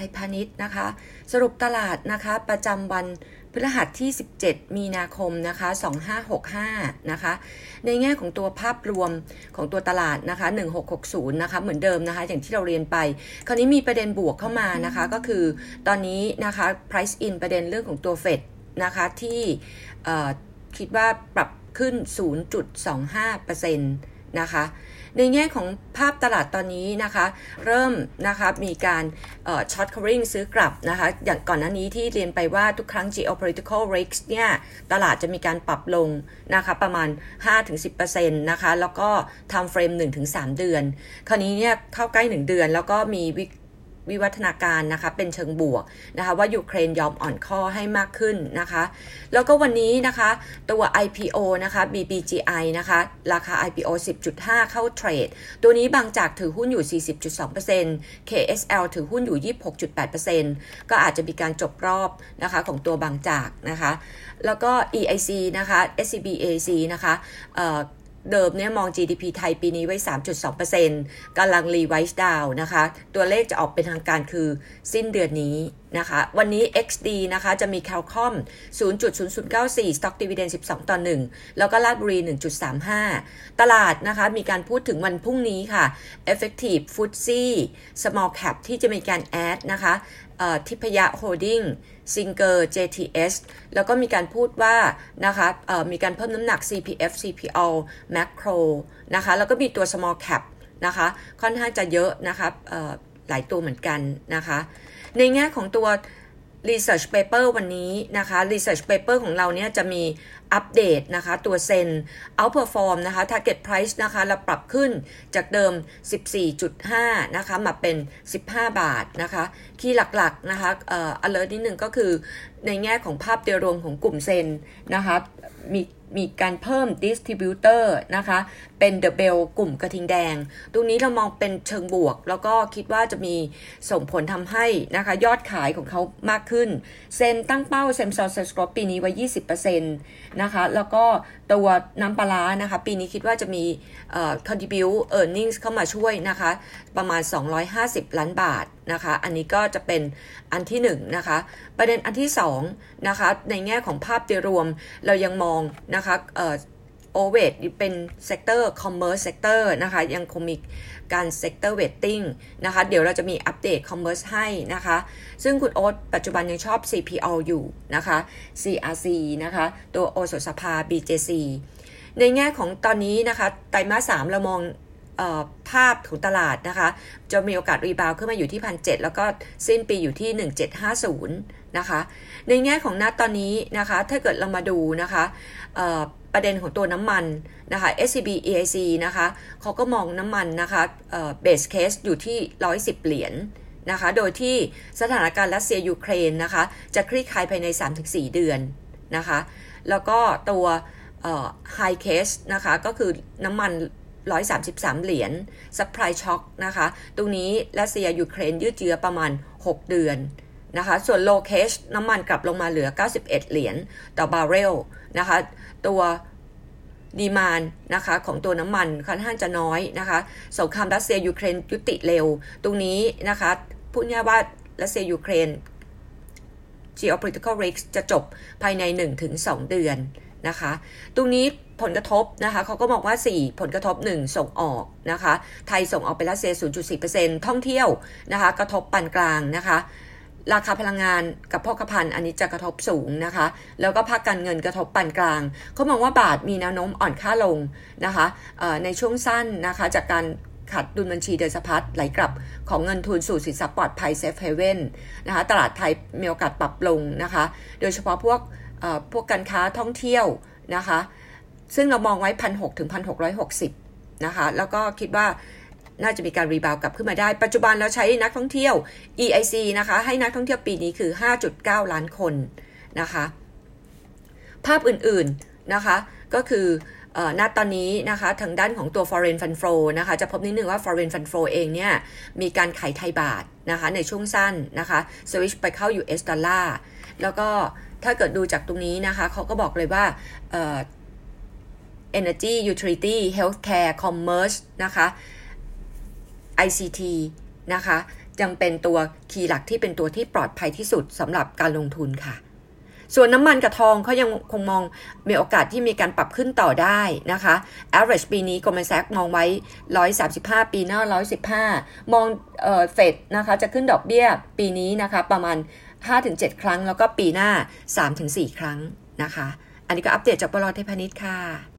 ไทยพาณิชย์นะคะ สรุปตลาดนะคะประจำวันพฤหัสที่ 17 มีนาคมนะคะ 2565 นะคะ ในแง่ของตัวภาพรวมของตัวตลาดนะคะ 1660 นะคะ เหมือนเดิมนะคะ อย่างที่เราเรียนไป คราวนี้มีประเด็นบวกเข้ามานะคะ ก็คือตอนนี้นะคะ price in ประเด็นเรื่องของตัวเฟดนะคะที่คิดว่าปรับขึ้น 0.25% นะคะ ในแง่ของภาพตลาดตอนนี้นะคะ เริ่มนะคะมีการ short covering ซื้อกลับนะคะ อย่างก่อนหน้านี้ที่เรียนไปว่าทุกครั้ง geopolitical risk เนี่ย ตลาดจะมีการปรับลงนะคะประมาณ 5-10%นะคะ แล้วก็ time frame 1-3 เดือน คราวนี้เนี่ยเข้าใกล้ 1 เดือนแล้วก็มีวิก วิวัฒนาการนะคะเป็นเชิงบวกนะคะว่ายูเครนยอมอ่อนข้อให้มากขึ้นนะคะ แล้วก็วันนี้นะคะตัว IPO นะคะ BBGI นะคะราคา IPO 10.5 เข้าเทรด ตัวนี้บางจากถือหุ้นอยู่ 40.2% KSL ถือหุ้นอยู่ 26.8%ก็อาจจะมีการจบรอบนะคะของตัวบางจากนะคะ แล้วก็ EIC นะคะ SCB EIC นะคะเเดิมเนี่ยมอง GDP ไทยปีนี้ไว้ 3.2%กำลังรีไวซ์ดาวนะคะ ตัวเลขจะออกเป็นทางการคือสิ้นเดือนนี้ นะคะ วันนี้ XD นะคะ จะมี Calcom 0.0094 Stock Dividend 12 ต่อ 1 แล้วก็ลาดบุรี 1.35 ตลาดนะคะ มีการพูดถึงวันพรุ่งนี้ค่ะ Effective f o o t s e Small Cap ที่จะมีการแอดนะคะทิพยะโฮดดิ้งซิงเกอร์ JTS แล้วก็มีการพูดว่านะคะมีการเพิ่มน้ำหนัก CPF CPO Macro นะคะ แล้วก็มีตัว small cap นะคะ ค่อนข้างจะเยอะนะคะหลายตัวเหมือนกันนะคะ ในแง่ของตัว Research Paper วันนี้นะคะ Research Paper ของเราเนี่ยจะมี อัปเดตนะคะตัว ZEN outperform นะคะ target price นะคะเราปรับขึ้นจากเดิม 14.5 นะคะมาเป็น 15 บาทนะคะ key หลักๆนะคะเอ่อ alert นิดนึงก็คือในแง่ของภาพโดยรวมของกลุ่ม ZEN นะคะมีมีการเพิ่ม distributor นะคะ เป็นเดอเบลกลุ่มกระทิงแดง ตรงนี้เรามองเป็นเชิงบวก แล้วก็คิดว่าจะมีส่งผลทำให้นะคะ ยอดขายของเขามากขึ้น ZEN ตั้งเป้า same-store sales growth ปีนี้ไว้ 20%นะคะ แล้วก็ตัวน้ำปลาร้านะคะ ปีนี้คิดว่าจะมีเอ่อ contribute earnings เข้ามาช่วยนะคะ ประมาณ 250 ล้านบาทนะคะ อันนี้ก็จะเป็นอันที่1นนะคะ ประเด็นอันที่2นะคะ ในแง่ของภาพโดยรวมเรายังมองนะคะเออ overweight เป็น sector commerce sector นะคะ ยังคงมีการ sector weighting นะคะ เดี๋ยวเราจะมีอัปเดต commerce ให้นะคะ ซึ่งคุณโอ๊ตปัจจุบันยังชอบ CPALL อยู่นะคะ CRC นะคะ ตัวโอสถสภา BJC ในแง่ของตอนนี้นะคะ ไตรมาสสามเรามอง ภาพของตลาดนะคะจะมีโอกาส rebound ขึ้นมาอยู่ที่พันเแล้วก็สิ้นปีอยู่ที่ 1750 นะคะ ในแง่ของนัดตอนนี้นะคะ ถ้าเกิดเรามาดูนะคะประเด็นของตัวน้ำมันนะคะ SCB EIC นะคะเขาก็มองน้ำมันนะคะ base case อยู่ที่ 110 เหรียญนะคะ โดยที่สถานการณ์รัสเซียยูเครนนะคะ จะคลี่คลายภายใน 3-4 เดือนนะคะ แล้วก็ตัว high case นะคะ ก็คือน้ำมัน 133 เหรียญ supply shock นะคะ ตรงนี้รัสเซียยูเครนยืดเยื้อประมาณ 6 เดือนนะคะ ส่วน low case น้ำมันกลับลงมาเหลือ 91 เหรียญต่อบาร์เรลนะคะ ตัว demand นะคะของตัวน้ำมันค่อนข้างจะน้อยนะคะสงครามรัสเซียยูเครนยุติเร็ว ตรงนี้นะคะพูดง่ายว่ารัสเซียยูเครน geopolitical risk จะจบภายใน 1-2 เดือน นะคะ ตรงนี้ผลกระทบนะคะเขาก็บอกว่า 4 ผลกระทบ 1 ส่งออกนะคะ ไทยส่งออกไปรัสเซีย 0.4%ท่องเที่ยวนะคะ กระทบปานกลางนะคะ ราคาพลังงานกับพ่อกระพันอันนี้จะกระทบสูงนะคะ แล้วก็ภาคการเงินกระทบปานกลาง เขามองว่าบาทมีแนวโน้มอ่อนค่าลงนะคะในช่วงสั้นนะคะจากการขัดดุลบัญชีเดินสะพัดไหลกลับของเงินทุนสู่สินทรัพย์ปลอดภัยเซฟเฮเว่นนะคะตลาดไทยมีโอกาสปรับลงนะคะ โดยเฉพาะพวก พวกการค้าท่องเที่ยวนะคะ ซึ่งเรามองไว้พันหกถึงพันหกร้อยหกสิบนะคะ แล้วก็คิดว่าน่าจะมีการ rebound กลับขึ้นมาได้ ปัจจุบันเราใช้นักท่องเที่ยว EIC นะคะ ให้นักท่องเที่ยวปีนี้คือ 5.9 ล้านคนนะคะ ภาพอื่นๆนะคะ ก็คือ ณตอนนี้นะคะทางด้านของตัว foreign fund flow นะคะจะพบนิดนึงว่า foreign fund flow เองเนี่ยมีการขายไทยบาทนะคะในช่วงสั้นนะคะ switch ไปเข้า US ดอลลาร์แล้วก็ถ้าเกิดดูจากตรงนี้นะคะเขาก็บอกเลยว่า energy utility healthcare commerce นะคะ ICT นะคะยังเป็นตัวคีย์หลักที่เป็นตัวที่ปลอดภัยที่สุดสำหรับการลงทุนค่ะ ส่วนน้ำมันกับทองเขายังคงมองมีโอกาสที่มีการปรับขึ้นต่อได้นะคะ average ปีนี้ Goldman Sachs มองไว้ 135 ปีหน้า 115 มองเอ่อเฟดนะคะจะขึ้นดอกเบี้ยปีนี้นะคะประมาณ 5-7 ครั้ง แล้วก็ปีหน้า 3-4 ครั้งนะคะ อันนี้ก็อัปเดตจากบลเทพนิดค่ะ